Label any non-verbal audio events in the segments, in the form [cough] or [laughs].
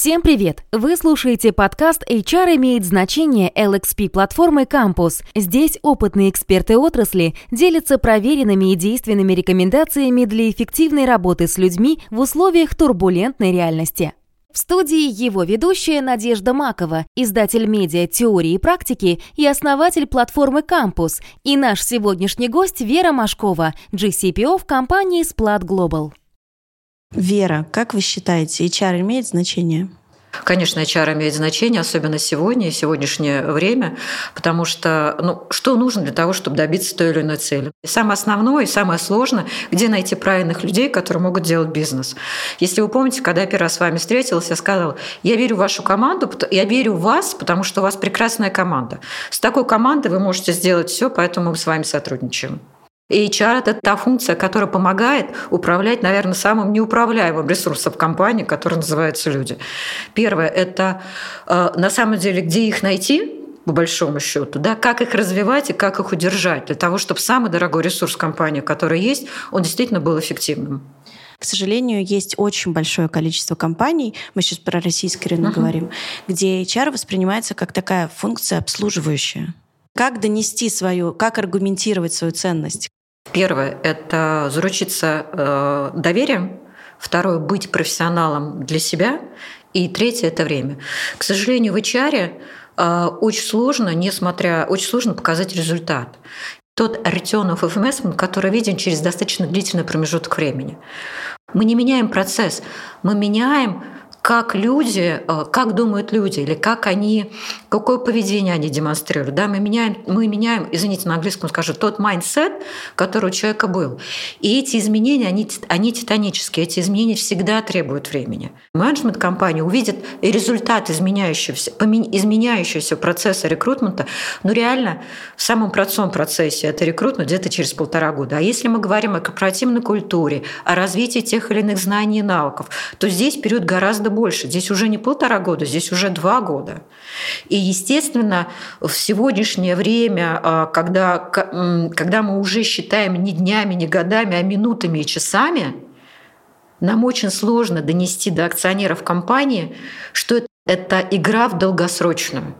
Всем привет! Вы слушаете подкаст HR имеет значение LXP платформы Campus. Здесь опытные эксперты отрасли делятся проверенными и действенными рекомендациями для эффективной работы с людьми в условиях турбулентной реальности. В студии его ведущая Надежда Макова, издатель медиа теории и практики и основатель платформы Campus, и наш сегодняшний гость Вера Машкова, GCPO в компании Splat Global. Вера, как вы считаете, HR имеет значение? Конечно, HR имеет значение, особенно сегодня и сегодняшнее время, потому что ну, что нужно для того, чтобы добиться той или иной цели? И самое основное и самое сложное, где найти правильных людей, которые могут делать бизнес. Если вы помните, когда я первый раз с вами встретилась, я сказала, я верю в вашу команду, я верю в вас, потому что у вас прекрасная команда. С такой командой вы можете сделать все, поэтому мы с вами сотрудничаем. И HR – это та функция, которая помогает управлять, наверное, самым неуправляемым ресурсом компании, который называется люди. Первое – это э, на самом деле, где их найти, по большому счету, да, как их развивать и как их удержать, для того, чтобы самый дорогой ресурс компании, который есть, он действительно был эффективным. К сожалению, есть очень большое количество компаний, мы сейчас про российский рынок uh-huh. говорим, где HR воспринимается как такая функция обслуживающая. Как донести свою, как аргументировать свою ценность? Первое – это заручиться э, доверием. Второе – быть профессионалом для себя. И третье – это время. К сожалению, в HR э, очень сложно, несмотря, очень сложно показать результат. Тот return of который виден через достаточно длительный промежуток времени. Мы не меняем процесс, мы меняем как люди, э, как думают люди, или как они, какое поведение они демонстрируют. Да, мы меняем, мы меняем, извините, на английском скажу, тот mindset, который у человека был. И эти изменения, они, они титанические, эти изменения всегда требуют времени. Менеджмент компании увидит результат изменяющегося, изменяющегося процесса рекрутмента, ну реально в самом простом процессе это рекрутмент где-то через полтора года. А если мы говорим о корпоративной культуре, о развитии тех или иных знаний и навыков, то здесь период гораздо больше. Здесь уже не полтора года, здесь уже два года. И, естественно, в сегодняшнее время, а, когда, когда мы уже считаем не днями, не годами, а минутами и часами, нам очень сложно донести до акционеров компании, что это игра в долгосрочную.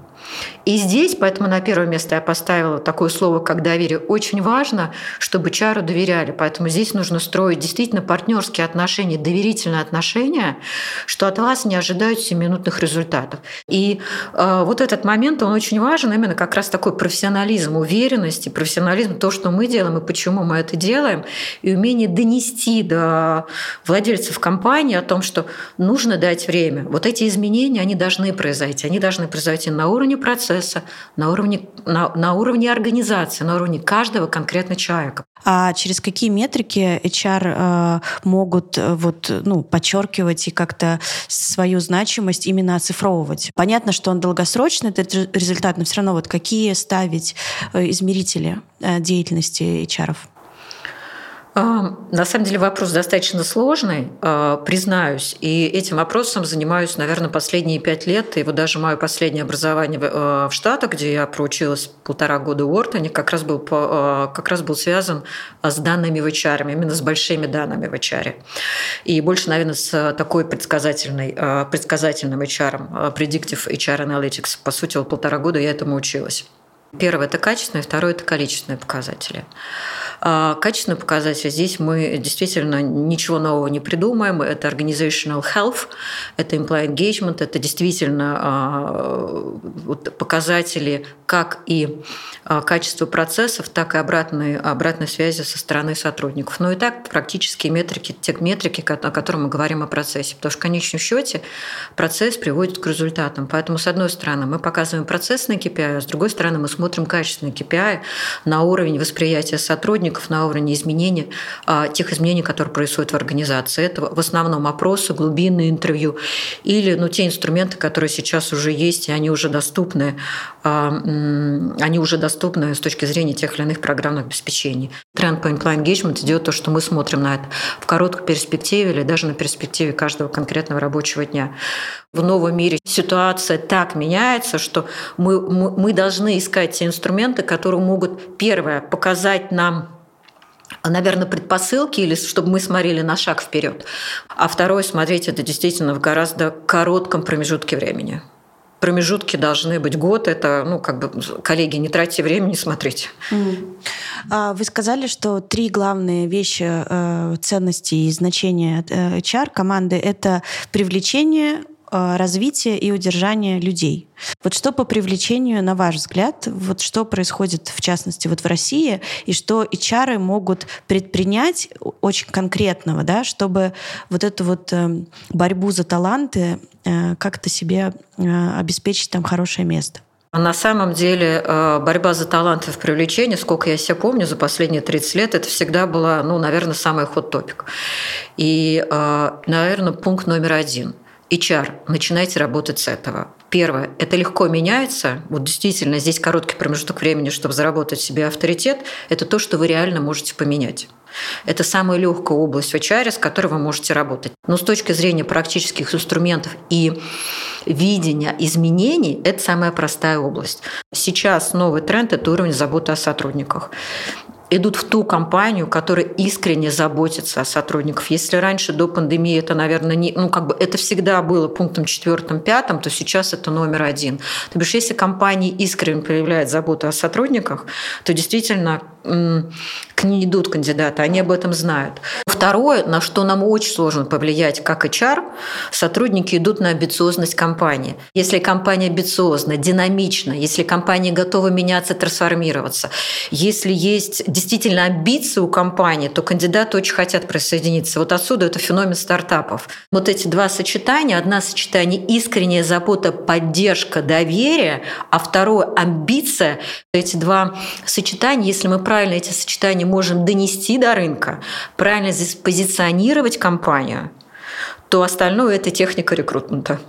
И здесь, поэтому на первое место я поставила такое слово, как доверие. Очень важно, чтобы чару доверяли. Поэтому здесь нужно строить действительно партнерские отношения, доверительные отношения, что от вас не ожидают 7-минутных результатов. И э, вот этот момент, он очень важен, именно как раз такой профессионализм, уверенность, профессионализм, то, что мы делаем и почему мы это делаем, и умение донести до владельцев компании о том, что нужно дать время. Вот эти изменения, они должны произойти. Они должны произойти на уровне процесса, на уровне, на, на уровне организации, на уровне каждого конкретно человека. А через какие метрики HR э, могут э, вот, ну, подчеркивать и как-то свою значимость именно оцифровывать? Понятно, что он долгосрочный, этот результат, но все равно вот какие ставить э, измерители э, деятельности HR? -ов? А, на самом деле вопрос достаточно сложный, а, признаюсь. И этим вопросом занимаюсь, наверное, последние пять лет. И вот даже мое последнее образование в а, Штатах, где я проучилась полтора года в Уортоне, как раз был, как раз был связан с данными в HR, именно с большими данными в HR. И больше, наверное, с такой предсказательной, предсказательным HR, Predictive HR Analytics. По сути, полтора года я этому училась. Первое – это качественные, второе – это количественные показатели. А, качественные показатели здесь мы действительно ничего нового не придумаем. Это organizational health, это employee engagement, это действительно а, показатели как и а, качество процессов, так и обратной, обратной связи со стороны сотрудников. Но и так практически метрики, те метрики, о которых мы говорим о процессе. Потому что в конечном счете процесс приводит к результатам. Поэтому, с одной стороны, мы показываем процессные KPI, а с другой стороны, мы смотрим качественные KPI на уровень восприятия сотрудников, сотрудников на уровне изменения, а, тех изменений, которые происходят в организации. Это в основном опросы, глубинные интервью или ну, те инструменты, которые сейчас уже есть, и они уже доступны, а, они уже доступны с точки зрения тех или иных программных обеспечений. Тренд по employee engagement идет то, что мы смотрим на это в короткой перспективе или даже на перспективе каждого конкретного рабочего дня. В новом мире ситуация так меняется, что мы, мы, мы должны искать те инструменты, которые могут, первое, показать нам наверное, предпосылки, или чтобы мы смотрели на шаг вперед. А второе, смотреть это действительно в гораздо коротком промежутке времени. Промежутки должны быть год. Это, ну, как бы, коллеги, не тратьте времени, смотрите. Mm. Вы сказали, что три главные вещи э, ценности и значения HR э, команды — это привлечение, развития и удержания людей. Вот что по привлечению, на ваш взгляд, вот что происходит в частности вот в России, и что HR могут предпринять очень конкретного, да, чтобы вот эту вот эм, борьбу за таланты э, как-то себе э, обеспечить там хорошее место? На самом деле борьба за таланты в привлечении, сколько я себя помню, за последние 30 лет, это всегда была, ну, наверное, самый ход-топик. И, наверное, пункт номер один – HR, начинайте работать с этого. Первое, это легко меняется. Вот действительно, здесь короткий промежуток времени, чтобы заработать себе авторитет, это то, что вы реально можете поменять. Это самая легкая область в HR, с которой вы можете работать. Но с точки зрения практических инструментов и видения изменений, это самая простая область. Сейчас новый тренд – это уровень заботы о сотрудниках идут в ту компанию, которая искренне заботится о сотрудниках. Если раньше до пандемии это, наверное, не, ну как бы это всегда было пунктом четвертым, пятым, то сейчас это номер один. То бишь, если компания искренне проявляет заботу о сотрудниках, то действительно к ней идут кандидаты, они об этом знают. Второе, на что нам очень сложно повлиять как HR, сотрудники идут на амбициозность компании. Если компания амбициозна, динамична, если компания готова меняться, трансформироваться, если есть действительно амбиции у компании, то кандидаты очень хотят присоединиться. Вот отсюда это феномен стартапов. Вот эти два сочетания. Одна сочетание искренняя забота, поддержка, доверие, а второе амбиция. Эти два сочетания, если мы правильно эти сочетания можем донести до рынка, правильно здесь позиционировать компанию, то остальное – это техника рекрутмента.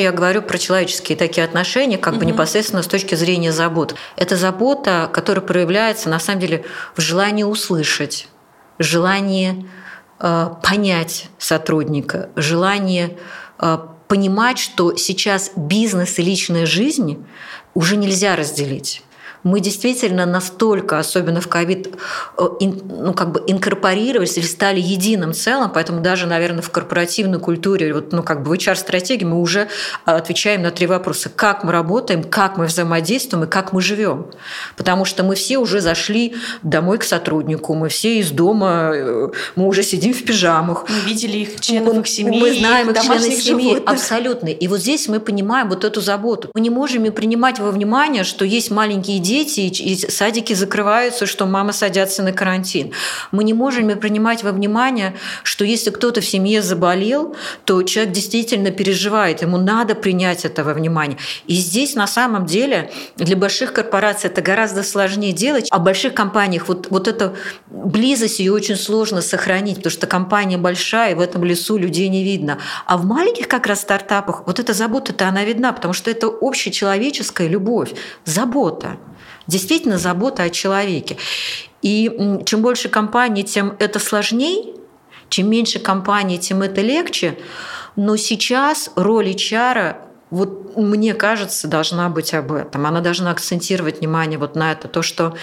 Я говорю про человеческие такие отношения, как угу. бы непосредственно с точки зрения забот. Это забота, которая проявляется на самом деле в желании услышать, желании э, понять сотрудника, желание э, понимать, что сейчас бизнес и личная жизнь уже нельзя разделить мы действительно настолько, особенно в ковид, э, ну, как бы инкорпорировались или стали единым целым, поэтому даже, наверное, в корпоративной культуре, вот, ну, как бы в HR-стратегии мы уже э, отвечаем на три вопроса. Как мы работаем, как мы взаимодействуем и как мы живем. Потому что мы все уже зашли домой к сотруднику, мы все из дома, э, мы уже сидим в пижамах. Мы видели их членов мы, их семьи, Мы знаем их, членов семьи, животных. абсолютно. И вот здесь мы понимаем вот эту заботу. Мы не можем и принимать во внимание, что есть маленькие дети, и садики закрываются, что мама садятся на карантин. Мы не можем принимать во внимание, что если кто-то в семье заболел, то человек действительно переживает, ему надо принять это во внимание. И здесь на самом деле для больших корпораций это гораздо сложнее делать, а в больших компаниях вот, вот эта близость ее очень сложно сохранить, потому что компания большая, и в этом лесу людей не видно. А в маленьких как раз стартапах вот эта забота-то она видна, потому что это общечеловеческая любовь, забота действительно забота о человеке. И чем больше компаний, тем это сложнее, чем меньше компаний, тем это легче. Но сейчас роль HR вот мне кажется, должна быть об этом. Она должна акцентировать внимание вот на это, то, что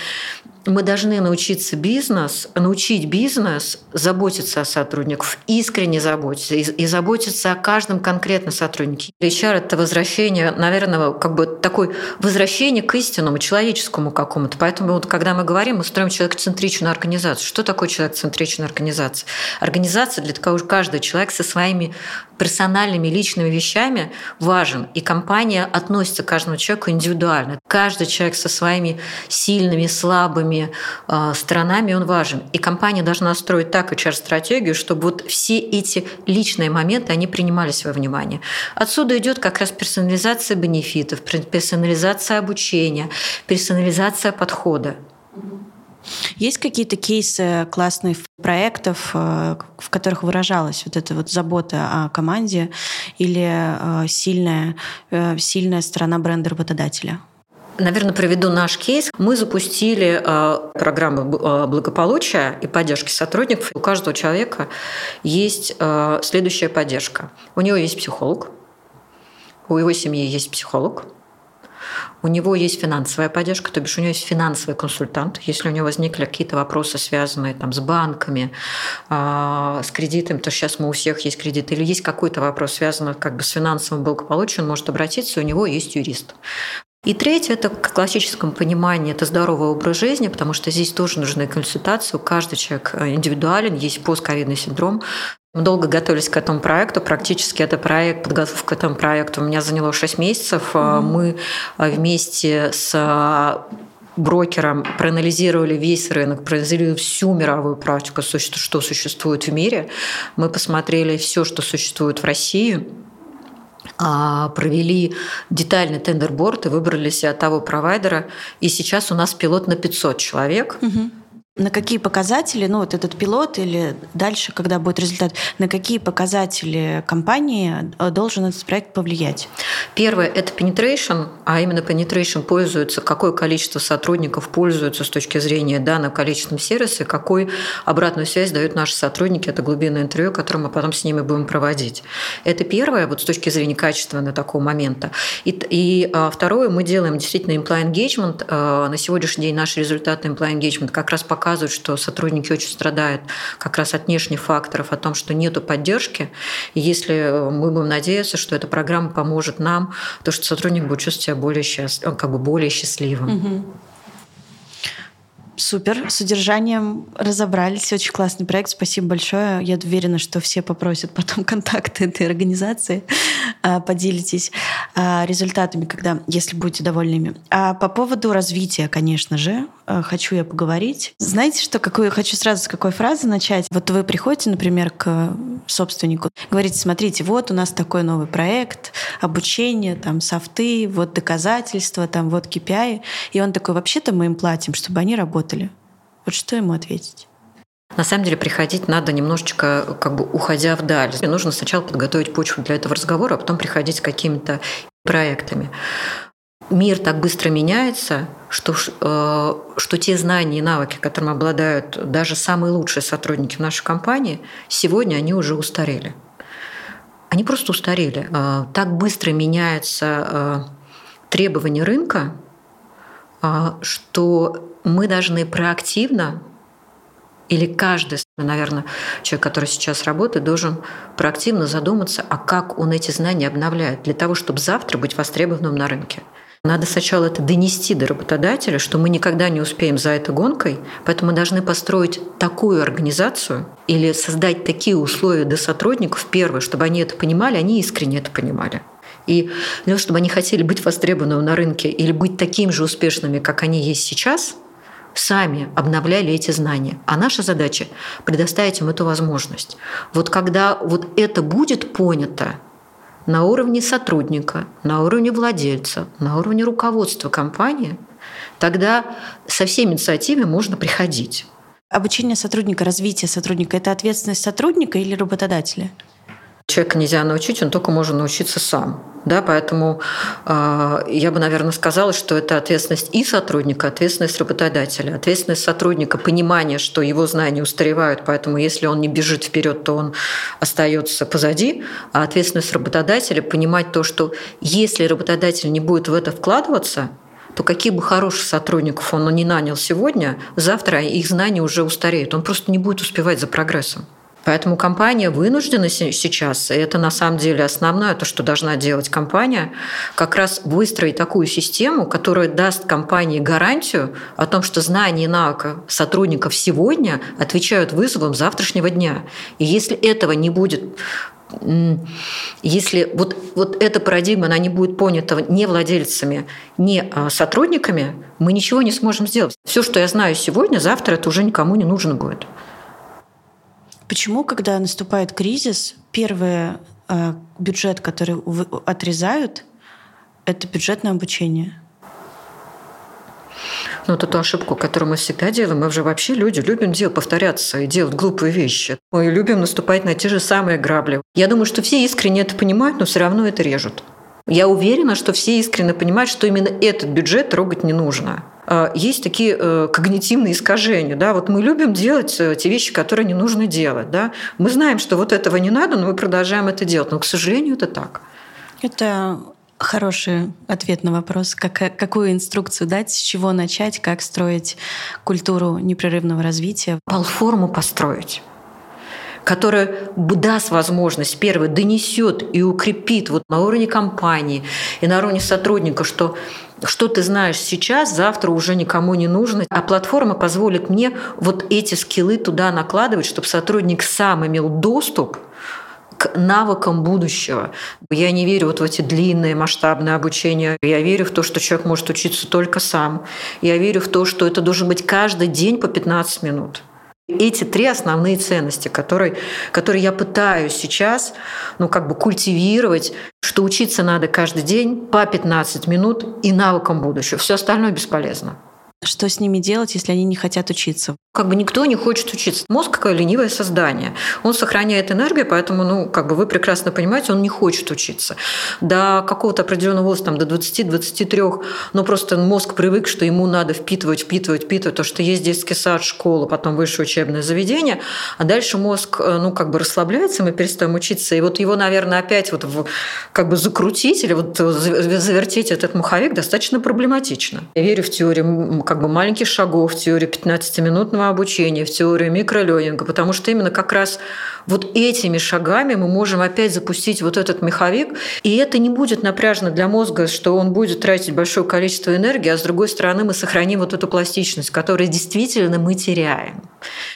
мы должны научиться бизнес, научить бизнес заботиться о сотрудниках, искренне заботиться и, и заботиться о каждом конкретно сотруднике. HR — это возвращение, наверное, как бы такое возвращение к истинному, человеческому какому-то. Поэтому вот когда мы говорим, мы строим человекоцентричную организацию. Что такое человекоцентричная организация? Организация для того, что каждый человек со своими персональными личными вещами важен. И компания относится к каждому человеку индивидуально. Каждый человек со своими сильными, слабыми, э, сторонами он важен. И компания должна строить так HR-стратегию, чтобы вот все эти личные моменты, они принимались во внимание. Отсюда идет как раз персонализация бенефитов, персонализация обучения, персонализация подхода. Есть какие-то кейсы классных проектов, э, в которых выражалась вот эта вот забота о команде или э, сильная, э, сильная сторона бренда работодателя? Наверное, проведу наш кейс. Мы запустили программу э, благополучия и поддержки сотрудников. У каждого человека есть следующая поддержка. У него есть психолог, у его семьи есть психолог, У него есть финансовая поддержка, то бишь у него есть финансовый консультант. Если у него возникли какие-то вопросы, связанные там, с банками, э, с кредитами, то сейчас мы у всех есть кредит, или есть какой-то вопрос, связанный как бы с финансовым благополучием, он может обратиться, у него есть юрист. И третье – это в классическом понимании, это здоровый образ жизни, потому что здесь тоже нужны консультации. Каждого человек индивидуален, есть постковидный синдром. Мы долго готовились к этому проекту. Практически это проект, подготовка к этому проекту у меня заняло 6 месяцев. Mm-hmm. Мы вместе с брокером проанализировали весь рынок, проанализировали всю мировую практику, что существует в мире. Мы посмотрели все, что существует в России, а, провели детальный тендерборд и выбрали себе того провайдера. И сейчас у нас пилот на 500 человек. Угу. На какие показатели, ну вот этот пилот или дальше, когда будет результат, на какие показатели компании э, должен этот проект повлиять? Первое – это penetration, а именно penetration пользуется, какое количество сотрудников пользуются с точки зрения данного количества сервиса, какой обратную связь дают наши сотрудники. Это глубинное интервью, которое мы потом с ними будем проводить. Это первое, вот с точки зрения качественного такого момента. И, и а, второе, мы делаем действительно employee engagement. А, на сегодняшний день наши результаты employee engagement как раз показывают показывают, что сотрудники очень страдают как раз от внешних факторов, о том, что нету поддержки. И если мы будем надеяться, что эта программа поможет нам, то что сотрудник будет чувствовать себя более, счастлив, как бы более счастливым. Угу. Супер, с содержанием разобрались. Очень классный проект. Спасибо большое. Я уверена, что все попросят потом [laughs] контакты этой организации. А, поделитесь а, результатами, когда, если будете довольны ими. А по поводу развития, конечно же, а, хочу я поговорить. Знаете, что какую хочу сразу с какой фразы начать? Вот вы приходите, например, к собственнику, говорите, смотрите, вот у нас такой новый проект, обучение, там, софты, вот доказательства, там, вот KPI. И он такой, вообще-то мы им платим, чтобы они работали. Вот что ему ответить? На самом деле приходить надо немножечко как бы уходя вдаль. Нужно сначала подготовить почву для этого разговора, а потом приходить с какими-то проектами. Мир так быстро меняется, что, э, что те знания и навыки, которыми обладают даже самые лучшие сотрудники нашей компании, сегодня они уже устарели. Они просто устарели. Э, так быстро меняются э, требования рынка, что мы должны проактивно или каждый, наверное, человек, который сейчас работает, должен проактивно задуматься, а как он эти знания обновляет, для того, чтобы завтра быть востребованным на рынке. Надо сначала это донести до работодателя, что мы никогда не успеем за этой гонкой, поэтому мы должны построить такую организацию или создать такие условия для сотрудников, первое, чтобы они это понимали, они искренне это понимали. И для того, чтобы они хотели быть востребованными на рынке или быть такими же успешными, как они есть сейчас, сами обновляли эти знания. А наша задача – предоставить им эту возможность. Вот когда вот это будет понято на уровне сотрудника, на уровне владельца, на уровне руководства компании, тогда со всеми инициативами можно приходить. Обучение сотрудника, развитие сотрудника – это ответственность сотрудника или работодателя? Человека нельзя научить, он только может научиться сам. Да, поэтому э, я бы, наверное, сказала, что это ответственность и сотрудника, ответственность работодателя, ответственность сотрудника, понимание, что его знания устаревают, поэтому если он не бежит вперед, то он остается позади, а ответственность работодателя понимать то, что если работодатель не будет в это вкладываться, то каких бы хороших сотрудников он не нанял сегодня, завтра их знания уже устареют. Он просто не будет успевать за прогрессом. Поэтому компания вынуждена сейчас, и это на самом деле основное, то, что должна делать компания, как раз выстроить такую систему, которая даст компании гарантию о том, что знания и навыка сотрудников сегодня отвечают вызовам завтрашнего дня. И если этого не будет если вот, вот эта парадигма, она не будет понята не владельцами, не а, сотрудниками, мы ничего не сможем сделать. Все, что я знаю сегодня, завтра это уже никому не нужно будет. Почему, когда наступает кризис, первый э, бюджет, который отрезают, это бюджет на обучение? Ну, вот эту ошибку, которую мы всегда делаем, мы же вообще люди любим делать, повторяться и делать глупые вещи. Мы любим наступать на те же самые грабли. Я думаю, что все искренне это понимают, но все равно это режут. Я уверена, что все искренне понимают, что именно этот бюджет трогать не нужно. А, есть такие э, когнитивные искажения. Да? Вот мы любим делать э, те вещи, которые не нужно делать. Да? Мы знаем, что вот этого не надо, но мы продолжаем это делать. Но, к сожалению, это так. Это Хороший ответ на вопрос. Как, какую инструкцию дать, с чего начать, как строить культуру непрерывного развития? Платформу построить которая даст возможность, первое, донесет и укрепит вот на уровне компании и на уровне сотрудника, что что ты знаешь сейчас, завтра уже никому не нужно. А платформа позволит мне вот эти скиллы туда накладывать, чтобы сотрудник сам имел доступ к навыкам будущего. Я не верю вот в эти длинные масштабные обучения. Я верю в то, что человек может учиться только сам. Я верю в то, что это должен быть каждый день по 15 минут. Эти три основные ценности, которые, которые я пытаюсь сейчас ну, как бы культивировать, что учиться надо каждый день по 15 минут и навыкам будущего. Все остальное бесполезно. Что с ними делать, если они не хотят учиться? Как бы никто не хочет учиться. Мозг какое ленивое создание. Он сохраняет энергию, поэтому, ну, как бы вы прекрасно понимаете, он не хочет учиться. До какого-то определенного возраста, там, до 20-23, ну, просто мозг привык, что ему надо впитывать, впитывать, впитывать, то, что есть детский сад, школа, потом высшее учебное заведение, а дальше мозг, э, ну, как бы расслабляется, мы перестаем учиться, и вот его, наверное, опять вот в, как бы закрутить или вот завертеть этот маховик достаточно проблематично. Я верю в теорию как бы маленьких шагов, в теорию 15-минутного обучения, в теорию микролернинга, потому что именно как раз вот этими шагами мы можем опять запустить вот этот меховик, и это не будет напряжно для мозга, что он будет тратить большое количество энергии, а с другой стороны мы сохраним вот эту пластичность, которую действительно мы теряем.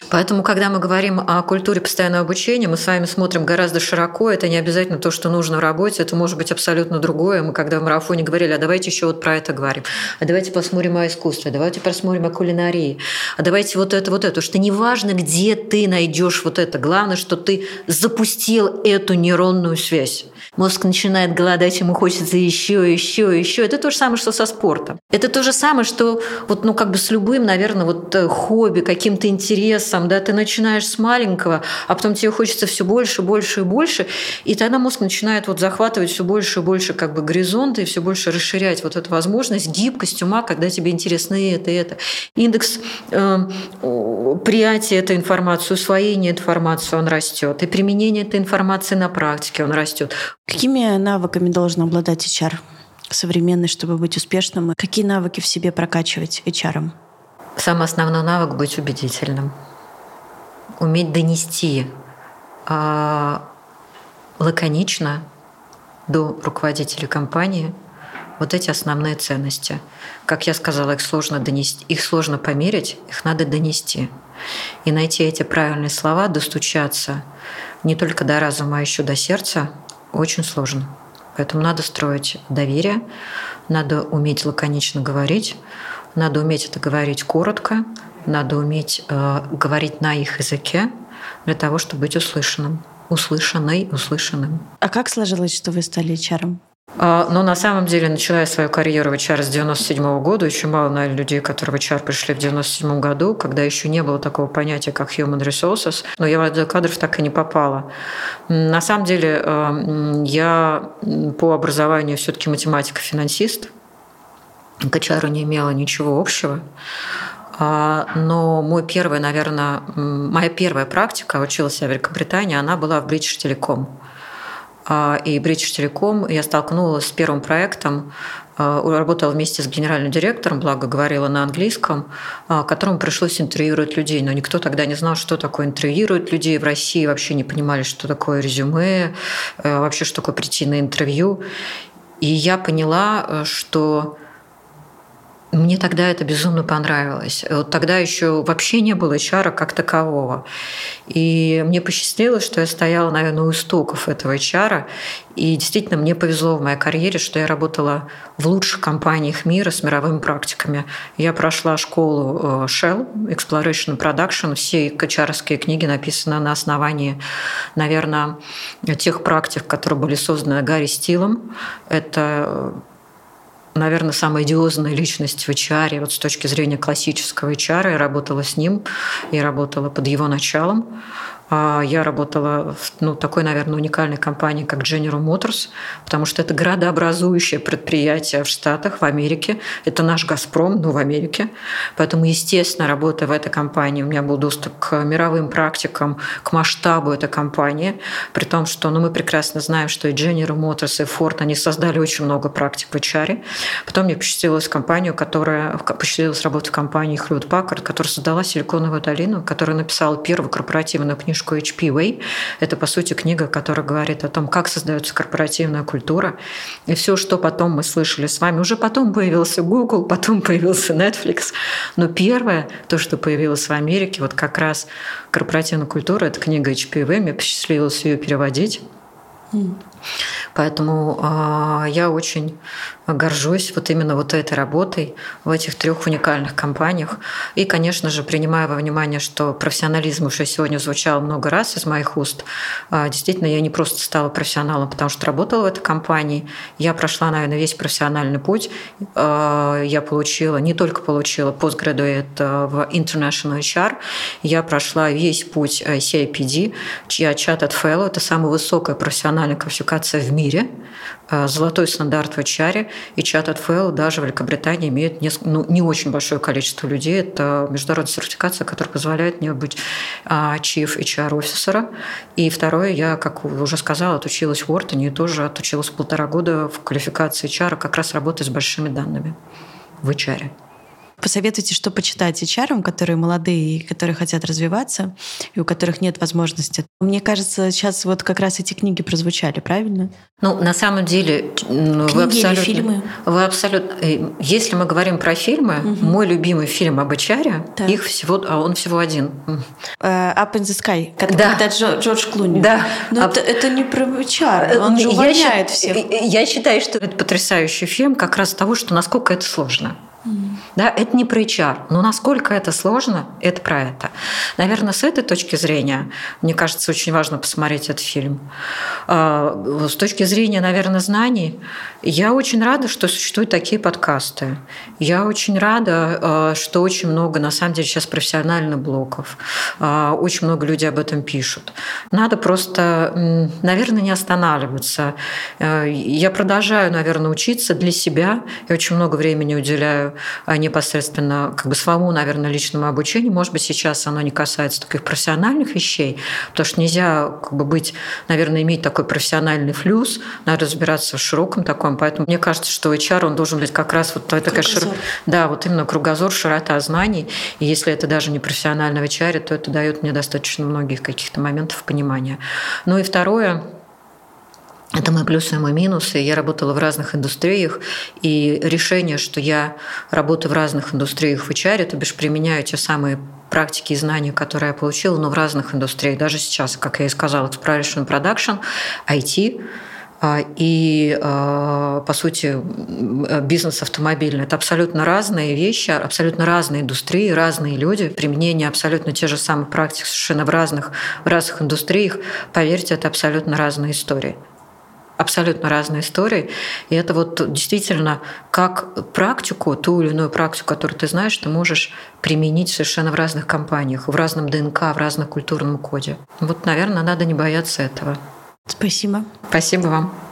Поэтому, когда мы говорим о культуре постоянного обучения, мы с вами смотрим гораздо широко. Это не обязательно то, что нужно в работе, это может быть абсолютно другое. Мы когда в марафоне говорили, а давайте еще вот про это говорим, а давайте посмотрим о искусстве, давайте посмотрим о кулинарии, а давайте вот это, вот это. Что неважно, где ты найдешь вот это, главное, что ты запустил эту нейронную связь. Мозг начинает голодать, ему хочется еще, еще, еще. Это то же самое, что со спортом. Это то же самое, что вот, ну, как бы с любым, наверное, вот э, хобби, каким-то интересом, да, ты начинаешь с маленького, а потом тебе хочется все больше, больше и больше, и тогда мозг начинает вот захватывать все больше и больше как бы горизонты, и все больше расширять вот эту возможность, гибкость ума, когда тебе интересно и это, и это. Индекс э, приятия этой информации, усвоения информации, он растет, и применение этой информации на практике, он растет. Какими навыками должен обладать HR современный, чтобы быть успешным? Какие навыки в себе прокачивать HR? Самый основной навык — быть убедительным. Уметь донести э, лаконично до руководителя компании вот эти основные ценности. Как я сказала, их сложно донести, их сложно померить, их надо донести. И найти эти правильные слова, достучаться не только до разума, а еще до сердца — очень сложно. Поэтому надо строить доверие, надо уметь лаконично говорить, надо уметь это говорить коротко, надо уметь э, говорить на их языке для того, чтобы быть услышанным. Услышанной, услышанным. А как сложилось, что вы стали HR? А, но на самом деле, начала я свою карьеру в HR с 97 года. Еще мало, наверное, людей, которые в HR пришли в 97 году, когда еще не было такого понятия, как human resources. Но я в отдел кадров так и не попала. На самом деле, э, я по образованию все-таки математик-финансист. К HR не имела ничего общего. А, но мой первый, наверное, моя первая практика, училась я в Великобритании, она была в British Telecom. А, и British Telecom я столкнулась с первым проектом, а, работала вместе с генеральным директором, благо говорила на английском, а, которому пришлось интервьюировать людей. Но никто тогда не знал, что такое интервьюировать людей в России, вообще не понимали, что такое резюме, вообще что такое прийти на интервью. И я поняла, э, что мне тогда это безумно понравилось. Вот тогда еще вообще не было HR как такового. И мне посчастливилось, что я стояла, наверное, у истоков этого HR. И действительно, мне повезло в моей карьере, что я работала в лучших компаниях мира с мировыми практиками. Я прошла школу э, Shell, Exploration Production. Все hr книги написаны на основании, наверное, тех практик, которые были созданы Гарри Стилом. Это наверное, самая идиозная личность в HR, вот с точки зрения классического HR, я работала с ним, я работала под его началом. А, я работала в ну, такой, наверное, уникальной компании, как General Motors, потому что это градообразующее предприятие в Штатах, в Америке. Это наш «Газпром», но в Америке. Поэтому, естественно, работая в этой компании, у меня был доступ к мировым практикам, к масштабу этой компании, при том, что ну, мы прекрасно знаем, что и General Motors, и Ford, они создали очень много практик в HR. Потом мне посчастливилась компанию, которая посчастливилась работать в компании Hewlett Packard, которая создала Силиконовую долину, которая написала первую корпоративную книжку книжку HP Way. Это, по сути, книга, которая говорит о том, как создается корпоративная культура. И все, что потом мы слышали с вами. Уже потом появился Google, потом появился Netflix. Но первое, то, что появилось в Америке, вот как раз корпоративная культура, это книга HP Way. Мне посчастливилось ее переводить. Поэтому э, я очень горжусь вот именно вот этой работой в этих трех уникальных компаниях. И, конечно же, принимая во внимание, что профессионализм уже сегодня звучал много раз из моих уст, э, действительно, я не просто стала профессионалом, потому что работала в этой компании. Я прошла, наверное, весь профессиональный путь. Э, я получила, не только получила постградуэт в International HR, я прошла весь путь CIPD, чья Chartered Fellow, это самая высокая профессиональная квалификация в мире, э, золотой стандарт в HR, и чат от FL даже в Великобритании имеет не, ну, не очень большое количество людей. Это международная сертификация, которая позволяет мне быть а, Chief HR офисера. И второе, я, как уже сказала, отучилась в Уортоне и тоже отучилась полтора года в квалификации HR, как раз работая с большими данными в HR. Посоветуйте, что почитать HR, которые молодые и которые хотят развиваться, и у которых нет возможности. Мне кажется, сейчас вот как раз эти книги прозвучали, правильно? Ну, на самом деле, книги вы абсолютно... Или фильмы? Вы абсолютно... Э, если мы говорим про фильмы, угу. мой любимый фильм об HR, да. их всего... А он всего один. Uh, Up in the Sky, когда, да. когда Джордж Клуни. Да. Но а... это, это не про HR, он же увольняет я, всех. Я считаю, что это потрясающий фильм как раз того, что насколько это сложно. Да, это не про HR, но насколько это сложно, это про это. Наверное, с этой точки зрения, мне кажется, очень важно посмотреть этот фильм. А, с точки зрения, наверное, знаний, я очень рада, что существуют такие подкасты. Я очень рада, а, что очень много, на самом деле, сейчас профессиональных блоков. А, очень много людей об этом пишут. Надо просто, наверное, не останавливаться. Я продолжаю, наверное, учиться для себя. Я очень много времени уделяю а непосредственно как бы своему, наверное, личному обучению. Может быть, сейчас оно не касается таких профессиональных вещей, потому что нельзя как бы быть, наверное, иметь такой профессиональный флюс, надо разбираться в широком таком. Поэтому мне кажется, что HR, он должен быть как раз вот такая шир... Да, вот именно кругозор, широта знаний. И если это даже не профессиональный HR, то это дает мне достаточно многих каких-то моментов понимания. Ну и второе, это мои плюсы и мои минусы. Я работала в разных индустриях, и решение, что я работаю в разных индустриях в HR, то бишь применяю те самые практики и знания, которые я получила, но в разных индустриях. Даже сейчас, как я и сказала, Exploration Production, IT, а, и, а, по сути, бизнес автомобильный. Это абсолютно разные вещи, абсолютно разные индустрии, разные люди, применение абсолютно те же самые практики совершенно в разных, в разных индустриях. Поверьте, это абсолютно разные истории абсолютно разные истории. И это вот действительно как практику, ту или иную практику, которую ты знаешь, ты можешь применить совершенно в разных компаниях, в разном ДНК, в разном культурном коде. Вот, наверное, надо не бояться этого. Спасибо. Спасибо вам.